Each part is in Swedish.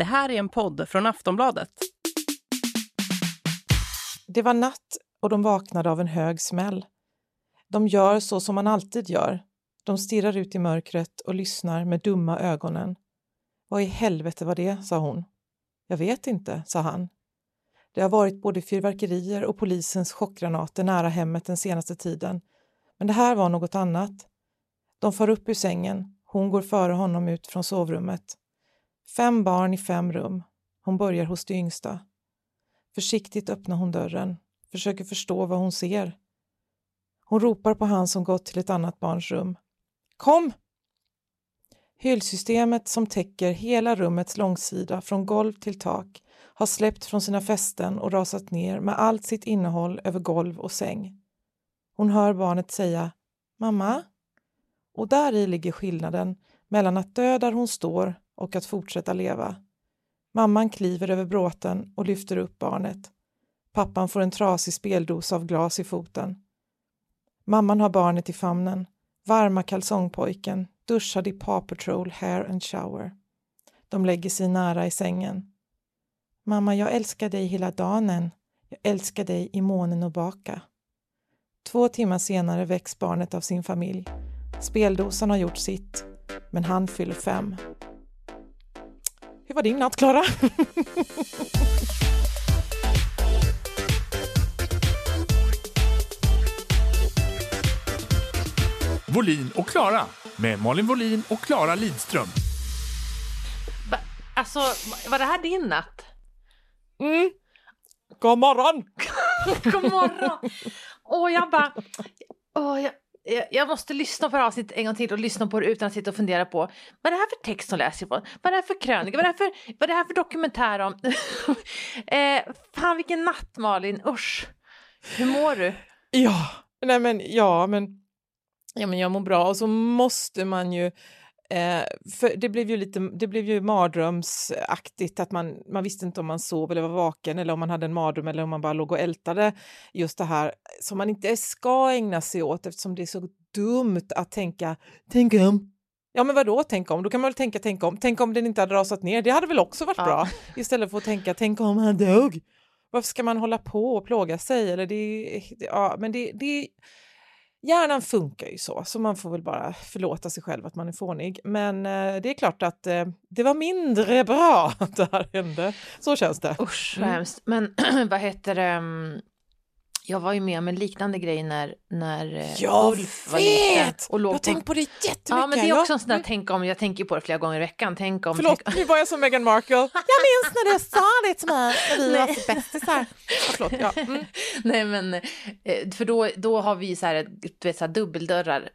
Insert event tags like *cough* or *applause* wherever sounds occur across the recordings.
Det här är en podd från Aftonbladet. Det var natt och de vaknade av en hög smäll. De gör så som man alltid gör. De stirrar ut i mörkret och lyssnar med dumma ögonen. Vad i helvete var det, sa hon. Jag vet inte, sa han. Det har varit både fyrverkerier och polisens chockgranater nära hemmet den senaste tiden. Men det här var något annat. De far upp ur sängen. Hon går före honom ut från sovrummet. Fem barn i fem rum. Hon börjar hos det yngsta. Försiktigt öppnar hon dörren, försöker förstå vad hon ser. Hon ropar på han som gått till ett annat barns rum. Kom! Hyllsystemet som täcker hela rummets långsida från golv till tak har släppt från sina fästen och rasat ner med allt sitt innehåll över golv och säng. Hon hör barnet säga ”mamma” och där i ligger skillnaden mellan att dö där hon står och att fortsätta leva. Mamman kliver över bråten och lyfter upp barnet. Pappan får en trasig speldos av glas i foten. Mamman har barnet i famnen, varma kalsongpojken, duschad i Paw Patrol Hair and Shower. De lägger sig nära i sängen. Mamma, jag älskar dig hela dagen. Jag älskar dig i månen och baka. Två timmar senare väcks barnet av sin familj. Speldosan har gjort sitt, men han fyller fem. Hur var din natt, Klara? Volin och Klara med Malin Volin och Klara Lidström. Va, alltså, var det här din natt? Mm. God morgon! *laughs* God morgon! Åh, jag bara... Åh, jag, Eh, jag måste lyssna på det här avsnittet en gång till och lyssna på det utan att sitta och fundera på vad är det här för text hon läser på? Vad är det här för krönika? Vad är det här för, vad är det här för dokumentär om? *laughs* eh, fan vilken natt Malin, usch! Hur mår du? Ja, nej men ja, men, ja, men jag mår bra och så måste man ju Eh, för det blev ju lite, det blev ju mardrömsaktigt att man, man visste inte om man sov eller var vaken eller om man hade en mardröm eller om man bara låg och ältade just det här som man inte ska ägna sig åt eftersom det är så dumt att tänka, tänk om. Ja men vadå tänk om? Då kan man väl tänka tänk om, tänk om den inte hade rasat ner, det hade väl också varit ja. bra istället för att tänka tänk om han dog. Varför ska man hålla på och plåga sig? Eller det, ja, men det, det Hjärnan funkar ju så, så man får väl bara förlåta sig själv att man är fånig. Men eh, det är klart att eh, det var mindre *laughs* bra att det här hände. Så känns det. Usch, vad mm. hemskt. Men *clears throat* vad heter det? Jag var ju med om en liknande grej när, när eh, jag Ulf var liten. Och låg jag har tänkt på det jättemycket. Ja, men det är också en sån där tänk om, jag tänker på det flera gånger i veckan. Tänk om, Förlåt, tänk... nu var jag som Meghan Markle. *laughs* jag minns när du sa det till mig när vi var bästisar. Förlåt, ja. Mm. *laughs* Nej, men eh, för då, då har vi så här, du vet, så här dubbeldörrar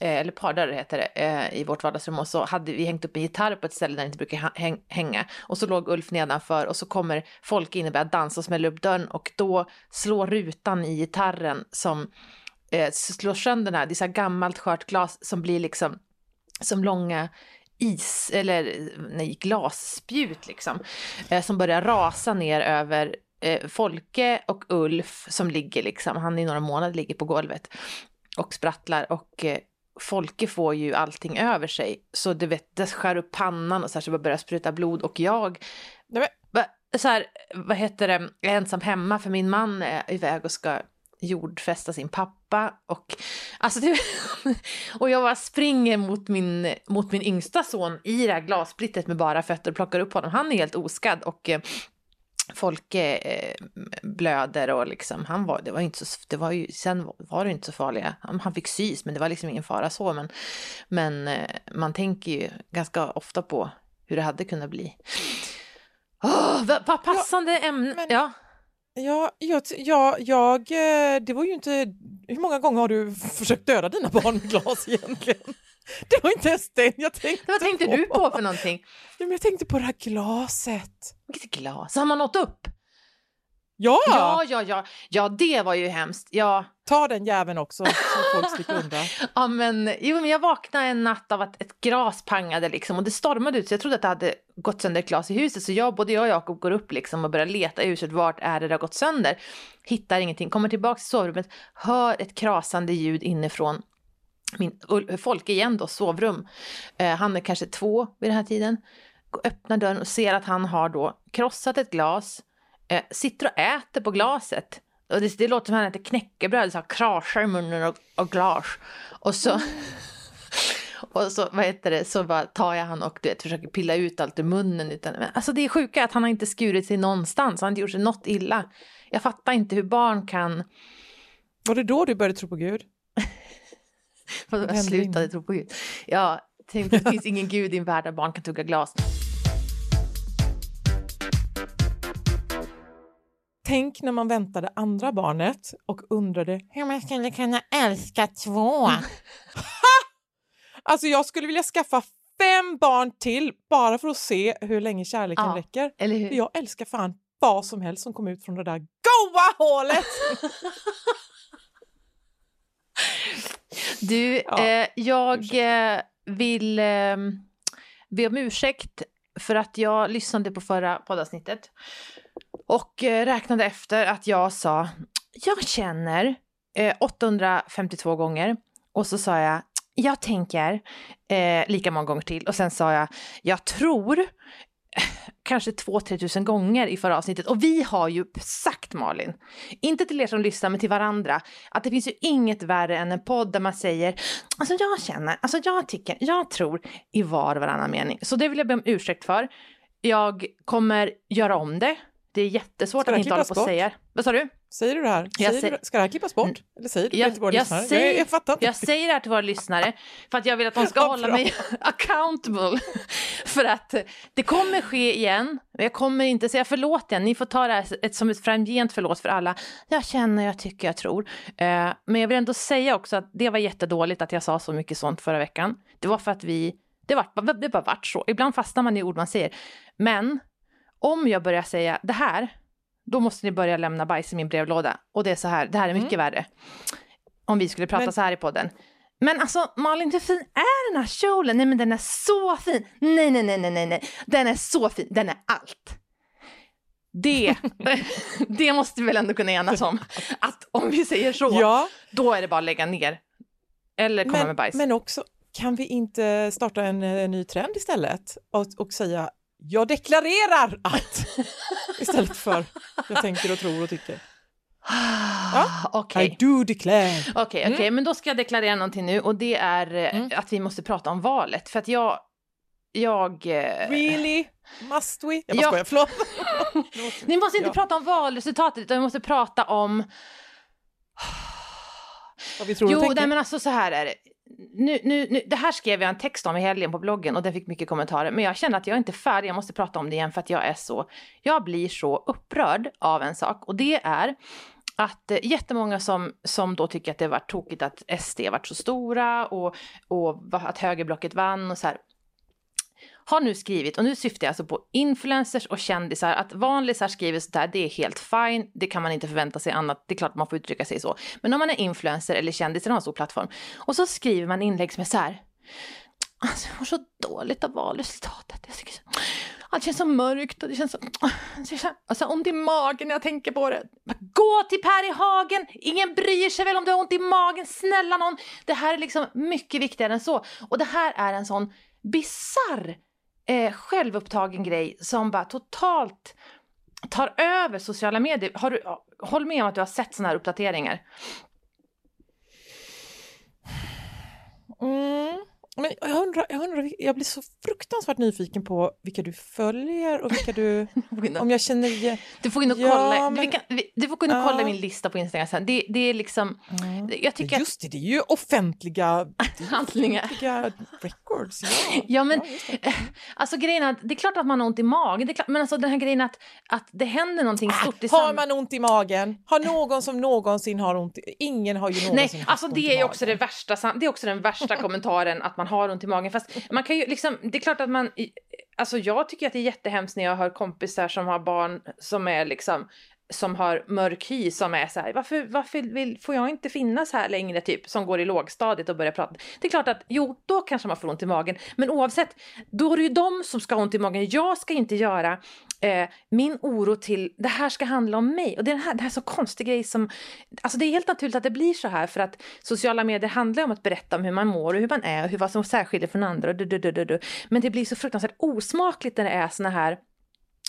Eh, eller pardörrar heter det, eh, i vårt vardagsrum. Och så hade vi hängt upp en gitarr på ett ställe där den inte brukar hänga. Och så låg Ulf nedanför och så kommer folk in och börjar dansa och smäller upp dörren. Och då slår rutan i gitarren som eh, slår sönder den här, det är så här gammalt skört glas som blir liksom som långa is eller nej, glasspjut liksom eh, som börjar rasa ner över eh, Folke och Ulf som ligger liksom, han i några månader ligger på golvet och sprattlar och eh, Folke får ju allting över sig. Så du vet, det skär upp pannan och så, här, så börjar spruta blod och jag... Nej, så här, vad heter det, jag är ensam hemma för min man är iväg och ska jordfästa sin pappa och alltså det, *laughs* och jag bara springer mot min, mot min yngsta son i det här glassplittret med bara fötter och plockar upp honom. Han är helt oskadd och Folke eh, blöder och liksom, han var, det var inte så, det var ju, sen var det inte så farliga, han, han fick sys men det var liksom ingen fara så men, men eh, man tänker ju ganska ofta på hur det hade kunnat bli. Oh, vad passande ja, ämne, men, ja. Ja, jag, ja, jag, eh, det var ju inte, hur många gånger har du försökt döda dina barn med glas *laughs* egentligen? *laughs* Det var inte ens den jag tänkte Vad tänkte på. du på för någonting? Ja, men jag tänkte på det här glaset. Vilket glas? Har man nått upp? Ja! Ja, ja, ja. Ja, det var ju hemskt. Ja. Ta den jäveln också så folk slipper undan. *laughs* ja, men, jo, men jag vaknade en natt av att ett glas pangade liksom och det stormade ut så jag trodde att det hade gått sönder ett glas i huset så jag, både jag och Jakob går upp liksom och börjar leta i huset. Vart är det det har gått sönder? Hittar ingenting. Kommer tillbaka till sovrummet. Hör ett krasande ljud inifrån min, Folke igen då, sovrum. Eh, han är kanske två vid den här tiden. öppnar dörren och ser att han har då krossat ett glas, eh, sitter och äter på glaset. Och det, det låter som att han äter knäckebröd, så här, krasar i munnen och, och glas. Och så, *laughs* och så, vad heter det, så bara tar jag han och du vet, försöker pilla ut allt ur munnen. Utan, men, alltså det är sjuka att han har inte skurit sig någonstans, han har inte gjort sig något illa. Jag fattar inte hur barn kan... Var det då du började tro på Gud? Jag slutade tro på Gud. Ja, tänkte, det finns ingen gud i en värld där barn kan tugga glas. Tänk när man väntade andra barnet och undrade hur man skulle kunna älska två. *laughs* alltså jag skulle vilja skaffa fem barn till bara för att se hur länge kärleken Ja, räcker. Eller hur? För jag älskar fan vad som helst som kommer ut från det där goa hålet. *laughs* Du, Ja, eh, jag eh, vill eh, be om ursäkt för att jag lyssnade på förra poddavsnittet och eh, räknade efter att jag sa jag känner eh, 852 gånger och så sa jag jag tänker eh, lika många gånger till. Och sen sa jag jag tror kanske 2-3 tusen gånger i förra avsnittet. Och vi har ju sagt Malin, inte till er som lyssnar men till varandra, att det finns ju inget värre än en podd där man säger alltså jag känner, alltså jag tycker, jag tror i var och varannan mening. Så det vill jag be om ursäkt för. Jag kommer göra om det. Det är jättesvårt Ska att inte hålla på och säga. Vad sa du? Säger du det här? Jag Säger säger- du, ska det här klippas bort? Mm. Eller säger du Jag- det till våra jag lyssnare? säger- jag, jag fattar inte. Jag säger det här till våra lyssnare för att jag vill att de ska hålla mig *laughs* accountable. För att det kommer ske igen. men Jag kommer inte säga förlåt igen. Ni får ta det här som ett framgent förlåt för alla. Jag känner, jag tycker, jag tror. Eh, men jag vill ändå säga också att det var jättedåligt att jag sa så mycket sånt förra veckan. Det var för att vi, det, var, det bara vart så. Ibland fastnar man i ord man säger. Men om jag börjar säga det här, då måste ni börja lämna bajs i min brevlåda. Och det är så här, det här är mycket värre. Om vi skulle prata Men- så här i podden. Men alltså Malin, hur fin är den här kjolen? Nej men den är så fin! Nej, nej, nej, nej, nej. Den är så fin, den är allt. Det, *laughs* det måste vi väl ändå kunna enas om. Att om vi säger så, Ja, då är det bara att lägga ner. Eller komma med men, bajs. men också, kan vi inte starta en eh, ny trend istället och, och säga jag deklarerar att *laughs* istället för jag tänker och tror och tycker. Ah, Okej. I do declare. Okej, okej, men då ska jag deklarera någonting nu och det är eh, Mm. att vi måste prata om valet. För att jag... Jag... eh, Really? Must we? Jag bara Ja. skojar, förlåt. *laughs* Ni måste inte Ja. prata om valresultatet utan vi måste prata om... Vad vi tror Jo, nej, men alltså så här är det. Nu, nu, nu, det här skrev jag en text om i helgen på bloggen och den fick mycket kommentarer. Men jag känner att jag är inte färdig, jag måste prata om det igen för att jag är så... Jag blir så upprörd av en sak och det är att eh, jättemånga som, som då tycker att det varit tokigt att SD varit så stora och, och att högerblocket vann och så här har nu skrivit, och nu syftar jag alltså på influencers och kändisar, att vanlisar skriver sådär, det är helt fine, det kan man inte förvänta sig annat, det är klart man får uttrycka sig så. Men om man är influencer eller kändis eller har en stor plattform, och så skriver man inlägg som är så här, alltså jag mår så dåligt av valresultatet, jag tycker så, allt känns så mörkt och det känns så, det känns så alltså, ont i magen när jag tänker på det. Gå till Per i Hagen, ingen bryr sig väl om du har ont i magen, snälla någon. Det här är liksom mycket viktigare än så. Och det här är en sån bizarr eh, självupptagen grej som bara totalt tar över sociala medier. Har du, håll med om att du har sett såna här uppdateringar. Mm. Men jag undrar, jag undrar, jag blir så fruktansvärt nyfiken på vilka du följer och vilka du, *laughs* om jag känner igen. Du får gå in och Ja, kolla, men- vi kan, du får gå in och kolla Ja. min lista på Instagram sen. Det, det är liksom, jag tycker Just det, det är ju offentliga, *laughs* Handlingar. offentliga records. Ja, Ja, men det. *laughs* alltså grejen är att det är klart att man har ont i magen, det är klart, men alltså den här grejen att, att det händer någonting stort i Har man ont i magen? Har någon som någonsin har ont i... Ingen har ju någonsin Nej, alltså det är ju också det värsta, det är också den värsta kommentaren att man har ont i magen. Fast man kan ju liksom, det är klart att man, alltså jag tycker att det är jättehemskt när jag hör kompisar som har barn som är liksom som har mörk hy som är så här, varför, varför vill, får jag inte finnas här längre typ, som går i lågstadiet och börjar prata. Det är klart att jo, då kanske man får ont i magen, men oavsett, då är det ju de som ska ha ont i magen. Jag ska inte göra eh, min oro till, det här ska handla om mig. Och det är den här, det här så konstig grej som, alltså det är helt naturligt att det blir så här för att sociala medier handlar om att berätta om hur man mår och hur man är och hur, vad som särskiljer från andra. Och du, du, du, du. Men det blir så fruktansvärt osmakligt när det är såna här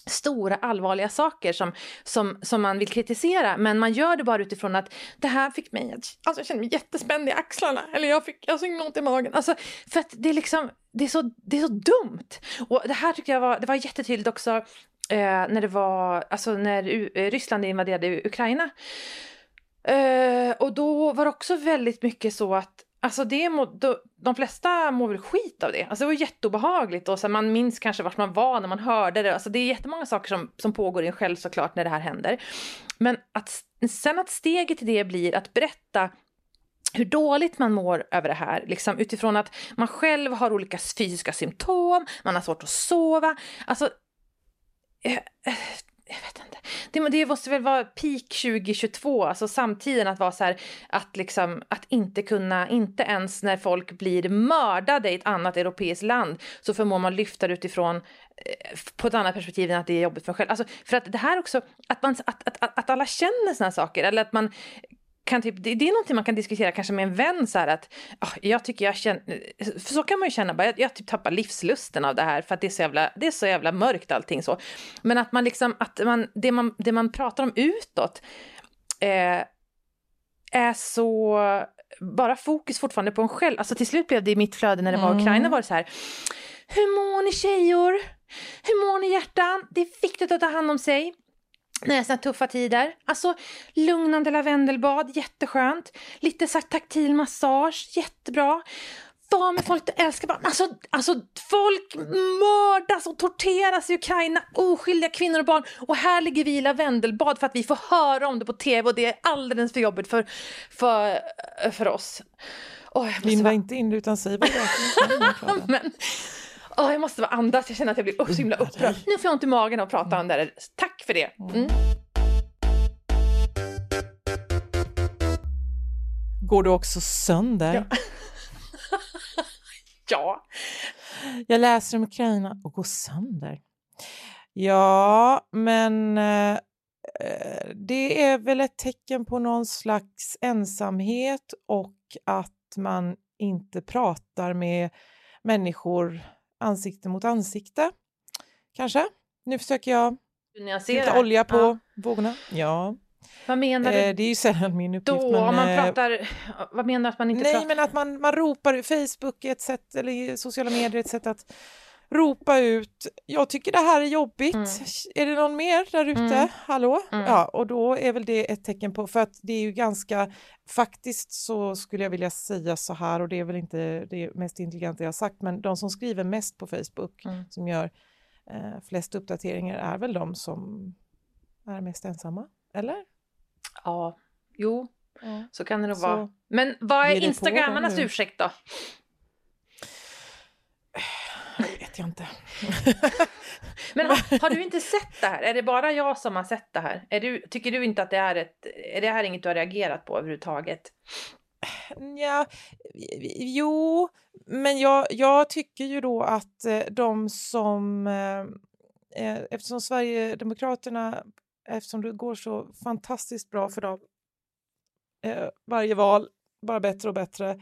stora allvarliga saker som, som, som man vill kritisera men man gör det bara utifrån att det här fick mig att alltså, jag känner mig jättespänd i axlarna eller jag fick alltså, ont i magen. Alltså, för att det är liksom, det är, så, det är så dumt. Och det här tyckte jag var, det var jättetydligt också eh, när det var, alltså när U eh, Ryssland invaderade Ukraina. Eh, och då var det också väldigt mycket så att Alltså det må, de, de flesta mår väl skit av det. Alltså det var jätteobehagligt och så man minns kanske vart man var när man hörde det. Alltså det är jättemånga saker som, som pågår i en själv såklart när det här händer. Men att, sen att steget till det blir att berätta hur dåligt man mår över det här, liksom utifrån att man själv har olika fysiska symptom, man har svårt att sova. Alltså, eh, eh, jag vet inte. Det, det måste väl vara peak 2022, alltså samtiden att vara så här, att liksom, att inte kunna, inte ens när folk blir mördade i ett annat europeiskt land så förmår man lyfta det utifrån eh, på ett annat perspektiv än att det är jobbigt för en själv. Alltså, för att det här också, att, man, att, att, att alla känner såna här saker, eller att man kan typ, det, det är någonting man kan diskutera kanske med en vän så här att oh, jag tycker jag känner, för så kan man ju känna bara, jag, jag typ tappar livslusten av det här för att det är så jävla, det är så jävla mörkt allting så. Men att man liksom, att man, det man, det man pratar om utåt eh, är så, bara fokus fortfarande på en själv. Alltså till slut blev det i mitt flöde när det var mm. Ukraina var det så här, hur mår ni tjejor? Hur mår ni hjärtan? Det är viktigt att ta hand om sig när det är tuffa tider. Alltså lugnande lavendelbad, jätteskönt. Lite så taktil massage, jättebra. Var med folk du älskar. Alltså, alltså folk mördas och torteras i Ukraina. Oskyldiga kvinnor och barn. Och här ligger vi i lavendelbad för att vi får höra om det på tv och det är alldeles för jobbigt för, för, för oss. Oh, Linda vara... inte in utan säg vad det är. *laughs* Oh, jag måste vara andas, jag känner att jag blir så himla upprörd. Nu får jag ont i magen att prata om det här. Tack för det. Mm. Går du också sönder? Ja. *laughs* ja. Jag läser om Ukraina och går sönder. Ja, men eh, det är väl ett tecken på någon slags ensamhet och att man inte pratar med människor ansikte mot ansikte. Kanske. Nu försöker jag hitta olja på ja. vågorna. Ja. Vad menar du? Eh, det är ju sällan min uppgift. Då, men, om man eh, pratar, vad menar du att man inte nej, pratar? men att man, man ropar, Facebook är ett sätt, eller sociala medier ett sätt att ropa ut, jag tycker det här är jobbigt, mm. är det någon mer där ute? Mm. Hallå? Mm. Ja, och då är väl det ett tecken på, för att det är ju ganska, faktiskt så skulle jag vilja säga så här och det är väl inte det mest intelligenta jag sagt, men de som skriver mest på Facebook, mm. som gör eh, flest uppdateringar är väl de som är mest ensamma, eller? Ja, jo, ja. så kan det nog så vara. Men vad är Instagrammarnas ursäkt då? Vet jag inte. *laughs* Men har, har, du inte sett det här? Är det bara jag som har sett det här? Är du, tycker du inte att det är ett... Är det här inget du har reagerat på överhuvudtaget? Ja, jo, men jag, jag tycker ju då att eh, de som... Eh, eh, eftersom Sverigedemokraterna, eftersom det går så fantastiskt bra för dem varje val, bara bättre och bättre,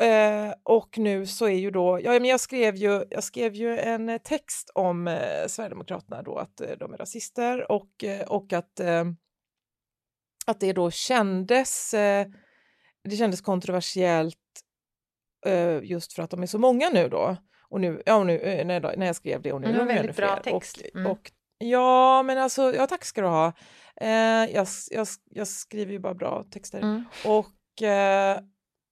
Eh, och nu så är ju då, ja men jag skrev ju, jag skrev ju en text om eh, Sverigedemokraterna då att eh, de är rasister och, eh, och att, eh, att det då kändes, eh, det kändes kontroversiellt just för att de är så många nu då. Och nu, ja, nu när, när jag skrev det och nu mm, är de väldigt bra text. Och, mm. och, ja, men alltså, ja tack ska du ha. jag, jag, jag skriver ju bara bra texter. Mm. Och,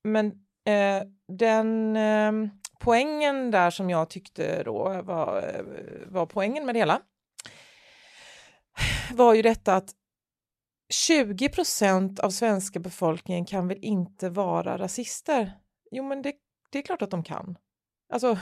men Eh, den eh, poängen där som jag tyckte då var, eh, var poängen med det hela var ju detta att 20 procent av svenska befolkningen kan väl inte vara rasister? Jo, men det, det är klart att de kan. Alltså,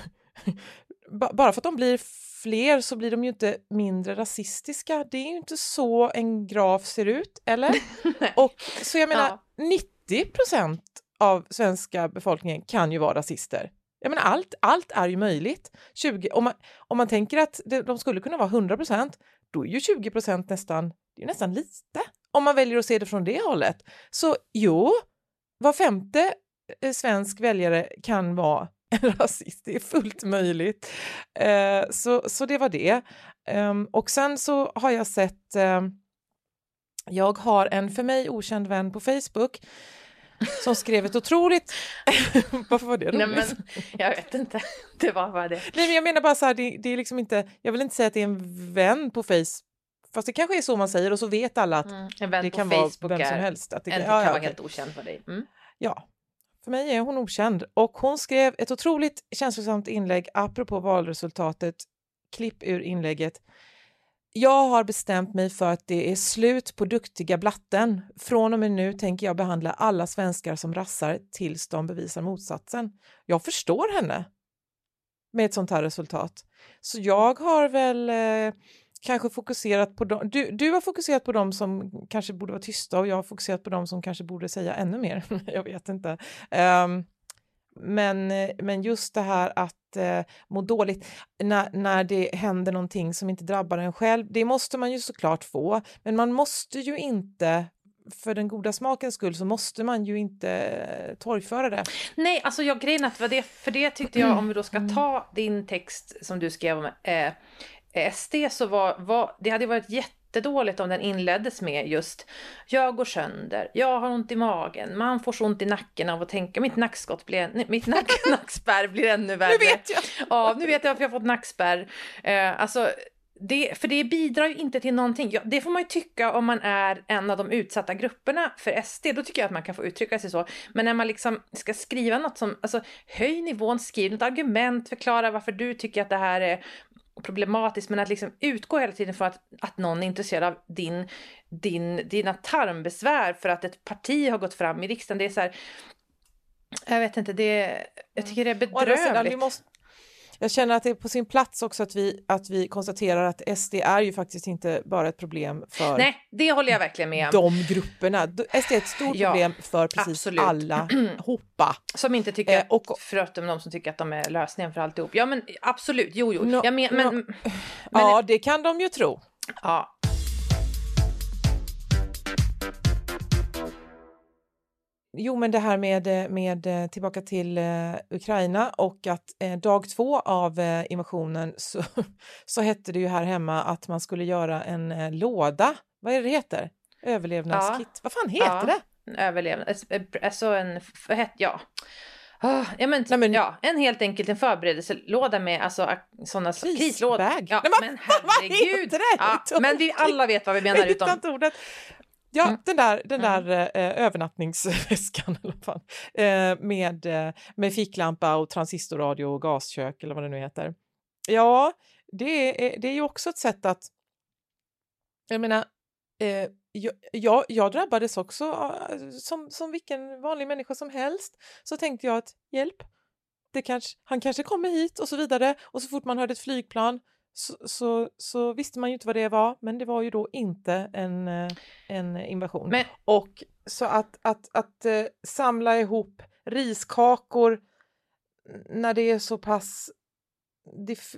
*laughs* bara för att de blir fler så blir de ju inte mindre rasistiska. Det är ju inte så en graf ser ut, eller? *laughs* och Så jag menar, ja. 90 procent av svenska befolkningen kan ju vara rasister. Jag menar, allt, allt är ju möjligt. 20, om, man, om man tänker att det, de skulle kunna vara 100 procent, då är ju 20 procent nästan, det är nästan lite. Om man väljer att se det från det hållet. Så jo, var femte eh, svensk väljare kan vara *laughs* en rasist, det är fullt möjligt. Eh, så, så det var det. Eh, och sen så har jag sett, eh, jag har en för mig okänd vän på Facebook som skrev ett otroligt... *laughs* Varför var det roligt? Nej, men, jag vet inte, *laughs* det var bara det. Nej, men jag menar bara så här, det, det, är liksom inte, jag vill inte säga att det är en vän på Facebook Fast det kanske är så man säger och så vet alla att mm, det kan vara vem som helst. Att det kan, ja, ja, vara helt okänd för dig. Mm. Ja, för mig är hon okänd. Och hon skrev ett otroligt känslosamt inlägg apropå valresultatet. Klipp ur inlägget. Jag har bestämt mig för att det är slut på duktiga blatten. Från och med nu tänker jag behandla alla svenskar som rassar tills de bevisar motsatsen. Jag förstår henne med ett sånt här resultat. Så jag har väl eh, kanske fokuserat på dem. Du, du har fokuserat på dem som kanske borde vara tysta och jag har fokuserat på dem som kanske borde säga ännu mer. *laughs* jag vet inte. Um, men, men just det här att eh, må dåligt när, när det händer någonting som inte drabbar en själv, det måste man ju såklart få, men man måste ju inte för den goda smakens skull så måste man ju inte torgföra det. Nej, alltså jag grejen att det, för det tyckte jag, om vi då ska mm. ta din text som du skrev om eh, SD så var, var det hade varit jättedåligt om den inleddes med just jag går sönder, jag har ont i magen, man får så ont i nacken av att tänka, mitt nackskott blir, nej, mitt nack, *laughs* nackspärr blir ännu värre. Nu vet jag! Ja, nu vet jag att jag fått nackspärr. Eh, alltså, det, för det bidrar ju inte till någonting. Ja, det får man ju tycka om man är en av de utsatta grupperna för SD. Då tycker jag att man kan få uttrycka sig så. Men när man liksom ska skriva något som, alltså höj nivån, skriv något argument, förklara varför du tycker att det här är problematiskt, men att liksom utgå hela tiden från att, att någon är intresserad av din, din, dina tarmbesvär för att ett parti har gått fram i riksdagen. Det är så här, jag vet inte, det, jag tycker det är bedrövligt. Jag känner att det är på sin plats också att vi, att vi konstaterar att SD är ju faktiskt inte bara ett problem för Nej, det håller jag verkligen med om. de grupperna. SD är ett stort ja, problem för precis absolut. alla *clears throat* hoppa. Som inte tycker, eh, och, förutom de som tycker att de är lösningen för alltihop. Ja men absolut, jo jo. No, ja, men, no, men, ja, det kan de ju tro. Ja, Jo, men det här med, med eh, tillbaka till eh, Ukraina och att eh, dag två av eh, invasionen så, *laughs* så hette det ju här hemma att man skulle göra en eh, låda. Vad är det det heter? Överlevnadskit. Ja. Vad fan heter ja. det? Överlevnad, alltså en, ja. Oh, ja, men, Nej, men, ja, en helt enkelt en förberedelselåda med alltså, sådana krislådor. Ja, Nej, men, *laughs* herregud! Vad heter det? Ja, men vi alla vet vad vi menar. *laughs* Utom... ordet. Ja, den där, den där mm. eh, övernattningsväskan *laughs* eh, med, eh, med ficklampa och transistorradio och gaskök eller vad det nu heter. Ja, det är, det är ju också ett sätt att... Jag menar, eh, jag, jag, jag, drabbades också eh, som, som vilken vanlig människa som helst. Så tänkte jag att hjälp, det kanske, han kanske kommer hit och så vidare. Och så fort man hörde ett flygplan så, så, så, visste man ju inte vad det var, men det var ju då inte en, eh, en invasion. Men... Och så att, att, att uh, samla ihop riskakor när det är så pass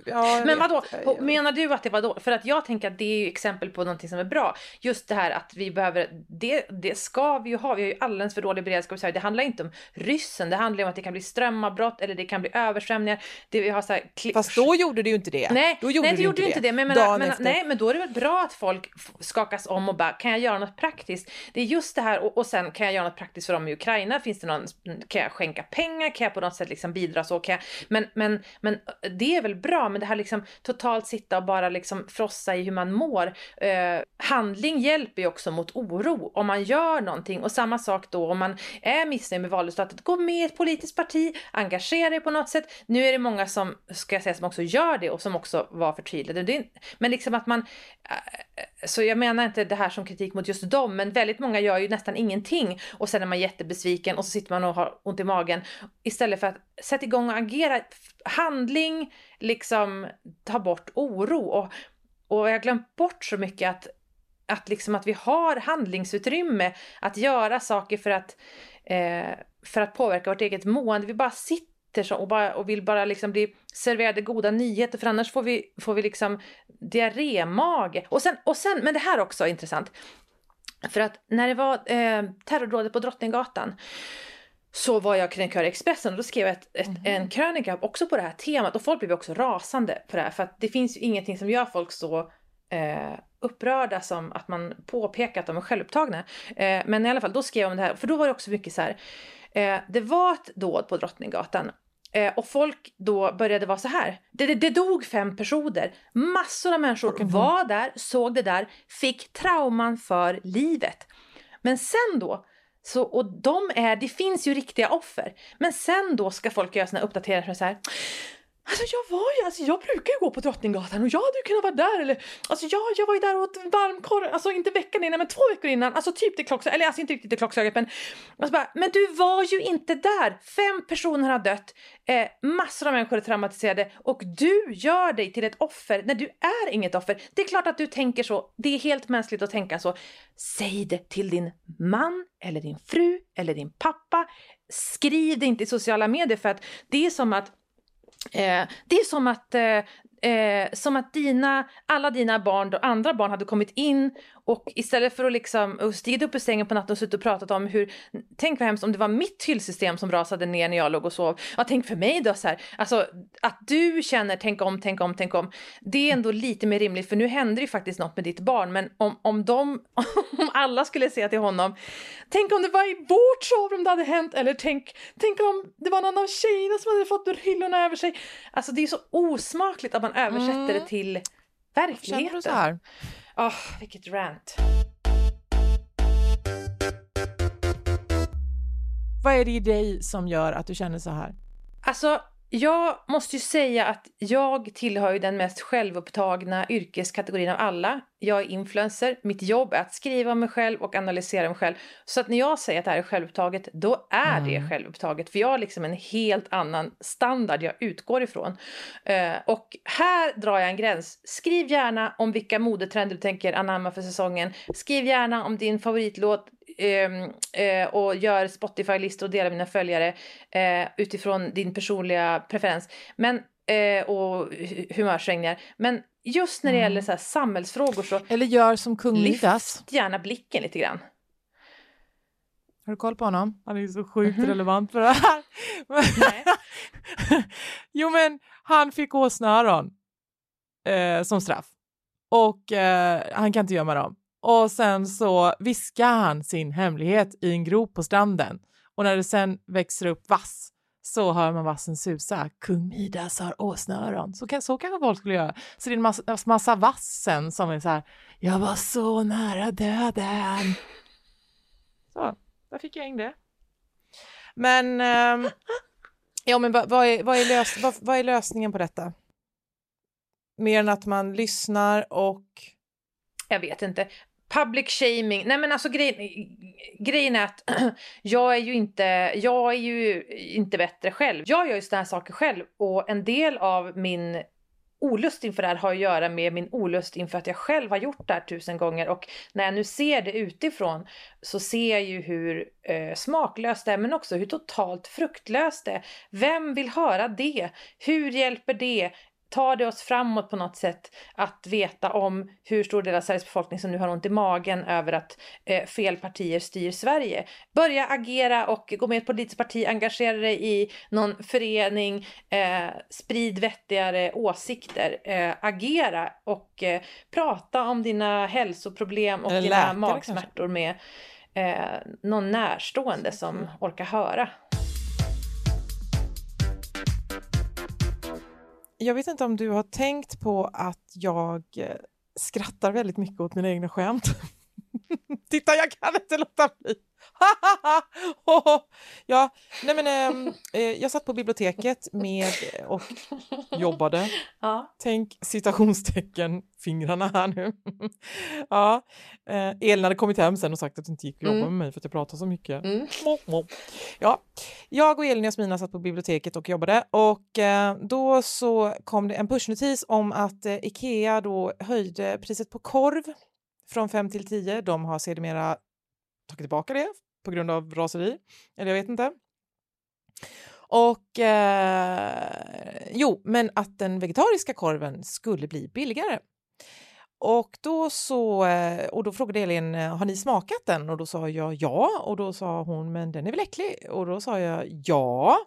Ja, men vadå, menar du att det var då? För att jag tänker att det är ju exempel på någonting som är bra. Just det här att vi behöver, det, det ska vi ju ha, vi har ju alldeles för dålig beredskap i Sverige. Det handlar inte om ryssen, det handlar om att det kan bli strömavbrott eller det kan bli översvämningar. Det, vi har så här, Fast då gjorde det ju inte det. Nej, då gjorde nej det gjorde inte det. Men, men, men nej, men då är det väl bra att folk skakas om och bara, kan jag göra något praktiskt? Det är just det här, och, och sen kan jag göra något praktiskt för dem i Ukraina? Finns det någon, kan jag skänka pengar? Kan jag på något sätt liksom bidra så? Kan jag, men, men, men det är väl bra, men det här liksom totalt sitta och bara liksom frossa i hur man mår. Eh, handling hjälper ju också mot oro om man gör någonting och samma sak då om man är missnöjd med valresultatet, gå med i ett politiskt parti, engagera dig på något sätt. Nu är det många som, ska jag säga, som också gör det och som också var förtvivlade. Men liksom att man, eh, så jag menar inte det här som kritik mot just dem, men väldigt många gör ju nästan ingenting och sen är man jättebesviken och så sitter man och har ont i magen istället för att sätta igång och agera. Handling, liksom ta bort oro och, och jag har glömt bort så mycket att att, liksom att vi har handlingsutrymme att göra saker för att, eh, för att påverka vårt eget mående. Vi bara sitter så och, bara, och vill bara liksom bli serverade goda nyheter för annars får vi, får vi liksom diarrémage. Och sen, och sen, men det här också är intressant. För att när det var eh, terrordådet på Drottninggatan så var jag krönikör i Expressen och då skrev jag ett, ett, mm. en krönika också på det här temat och folk blev också rasande på det här för att det finns ju ingenting som gör folk så eh, upprörda som att man påpekar att de är självupptagna. Eh, men i alla fall, då skrev jag om det här, för då var det också mycket så här. Eh, det var ett dåd på Drottninggatan eh, och folk då började vara så här. Det, det, det dog fem personer. Massor av människor var där, såg det där, fick trauman för livet. Men sen då så, och de är, det finns ju riktiga offer. Men sen då ska folk göra sina uppdateringar så här. Alltså jag var ju, alltså jag brukar ju gå på Drottninggatan och jag hade ju kunnat vara där eller alltså jag, jag var ju där och åt varmkorv, alltså inte veckan innan men två veckor innan, alltså typ det klockslaget, eller alltså inte riktigt det klockslaget men alltså bara, men du var ju inte där! Fem personer har dött, eh, massor av människor är traumatiserade och du gör dig till ett offer när du är inget offer. Det är klart att du tänker så, det är helt mänskligt att tänka så. Säg det till din man eller din fru eller din pappa. Skriv det inte i sociala medier för att det är som att Eh, det är som att, eh, eh, som att dina, alla dina barn, andra barn hade kommit in och istället för att liksom stigit upp ur sängen på natten och suttit och pratat om hur, tänk vad hemskt om det var mitt hyllsystem som rasade ner när jag låg och sov. Ja, tänk för mig då så här, alltså att du känner tänk om, tänk om, tänk om. Det är ändå lite mer rimligt för nu händer det ju faktiskt något med ditt barn, men om, om de, *laughs* om alla skulle säga till honom, tänk om det var i vårt sovrum det hade hänt, eller tänk, tänk om det var någon av tjejerna som hade fått hyllorna över sig. Alltså det är så osmakligt att man översätter mm. det till verkligheten. Åh, oh, vilket rant. Vad är det i dig som gör att du känner så här? Alltså, jag måste ju säga att jag tillhör ju den mest självupptagna yrkeskategorin av alla. Jag är influencer, mitt jobb är att skriva om mig själv och analysera mig själv. Så att när jag säger att det här är självupptaget, då är mm. det självupptaget. För jag har liksom en helt annan standard jag utgår ifrån. Uh, och här drar jag en gräns. Skriv gärna om vilka modetrender du tänker anamma för säsongen. Skriv gärna om din favoritlåt uh, och gör Spotify-listor och dela mina följare uh, utifrån din personliga preferens. Men och humörsvängningar. Men just när det mm. gäller så här samhällsfrågor så... Eller gör som kung. Lyft gärna blicken lite grann. Har du koll på honom? Han är ju så sjukt mm -hmm. relevant för det här. Nej. *laughs* jo men han fick åsneöron eh, som straff och eh, han kan inte gömma dem. Och sen så viskar han sin hemlighet i en grop på stranden och när det sen växer upp vass så hör man vassen susa. Kung Midas har åsneöron. Så, kan, så kanske folk skulle göra. Så det är en massa, massa vassen som är så här, jag var så nära döden. *laughs* Så, där fick jag in det. Men, ähm, ja men vad, vad, är, vad, är lös, vad, vad är lösningen på detta? Mer än att man lyssnar och... Jag vet inte public shaming, nej men alltså grejen, grejen är att *clears throat* jag är ju inte, jag är ju inte bättre själv. Jag gör ju sådana här saker själv och en del av min olust inför det här har att göra med min olust inför att jag själv har gjort det här tusen gånger och när jag nu ser det utifrån så ser jag ju hur eh, smaklöst det är men också hur totalt fruktlöst det är. Vem vill höra det? Hur hjälper det? Tar det oss framåt på något sätt att veta om hur stor del av Sveriges befolkning som nu har ont i magen över att eh, fel partier styr Sverige. Börja agera och gå med i ett politiskt parti, engagera dig i någon förening, eh, sprid vettigare åsikter, eh, agera och eh, prata om dina hälsoproblem och Eller dina läkare, magsmärtor kanske. med eh, någon närstående som orkar höra. Jag vet inte om du har tänkt på att jag eh, skrattar väldigt mycket åt mina egna skämt. *laughs* Titta, jag kan inte låta bli. *laughs* ja, nej men ehm, eh, jag satt på biblioteket med och jobbade. Ja. Tänk citationstecken fingrarna här nu. *laughs* ja, eh, Elin hade kommit hem sen och sagt att det inte gick att jobba Mm. med mig för att jag pratar så mycket. Mm. Ja, jag och Elin och Jasmina satt på biblioteket och jobbade och eh, då så kom det en pushnotis om att eh, Ikea då höjde priset på korv från 5 till 10. De har sedermera tagit tillbaka det på grund av raseri, eller jag vet inte. Och eh, jo, men att den vegetariska korven skulle bli billigare. Och då så, eh, och då frågade Elin, eh, har ni smakat den? Och då sa jag ja, och då sa hon, men den är väl äcklig? Och då sa jag ja.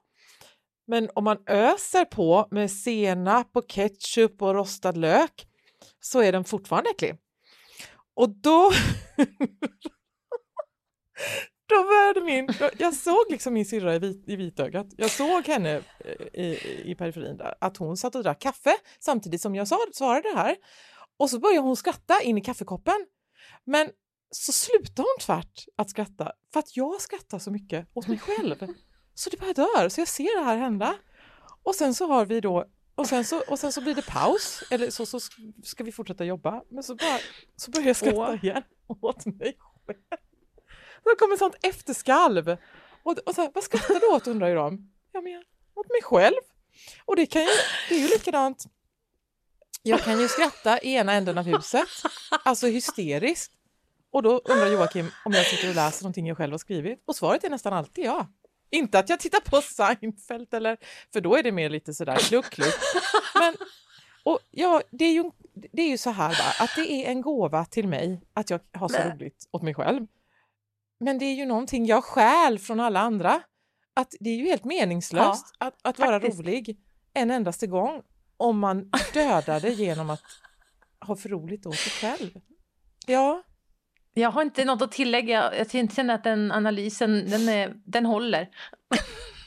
Men om man öser på med senap och ketchup och rostad lök så är den fortfarande äcklig. Och då... *laughs* då började min... Jag såg liksom min syrra i, vit, i vitögat. Jag såg henne eh, i, i periferin där, att hon satt och drack kaffe samtidigt som jag svarade det här. Och så började hon skratta in i kaffekoppen. Men så slutade hon tvärt att skratta för att jag skrattar så mycket åt mig själv. Så det bara dör, så jag ser det här hända. Och sen så har vi då och sen så, och sen så blir det paus, eller så, så ska vi fortsätta jobba. Men så, bara, så börjar jag skratta igen åt mig själv. Så kommer sånt efterskalv. Och, och så här, vad skrattar du åt undrar ju de. Ja, men jag, åt mig själv. Och det, kan ju, det är ju likadant. Jag kan ju skratta i ena änden av huset, alltså hysteriskt. Och då undrar Joakim om jag sitter och läser någonting jag själv har skrivit. Och svaret är nästan alltid ja. Inte att jag tittar på Seinfeld, eller, för då är det mer lite sådär kluck, kluck. Men, och ja, det, är ju, det är ju så här va, att det är en gåva till mig att jag har så roligt åt mig själv. Men det är ju någonting jag stjäl från alla andra. Att det är ju helt meningslöst att, att vara faktiskt. rolig en endaste gång om man dödar det genom att ha för roligt åt sig själv. Ja, Jag har inte något att tillägga. Jag känner att den analysen, den, är, den håller.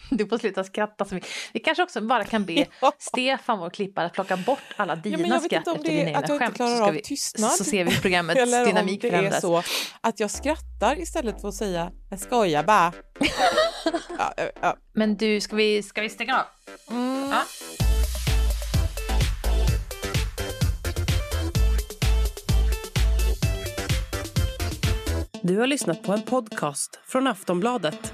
Du får sluta skratta så mycket. Vi kanske också bara kan be *laughs* Ja. Stefan, vår klippare, att plocka bort alla dina vet skratt om efter det är dina att egna jag inte skämt. klarar så, ska av vi, tystnad. så ser vi programmets *laughs* eller om dynamik det är förändras. så att jag skrattar istället för att säga jag skojar bara. *laughs* ja, ja, ja. Men du, ska vi, ska vi stänga av? Mm. Ja. Du har lyssnat på en podcast från Aftonbladet.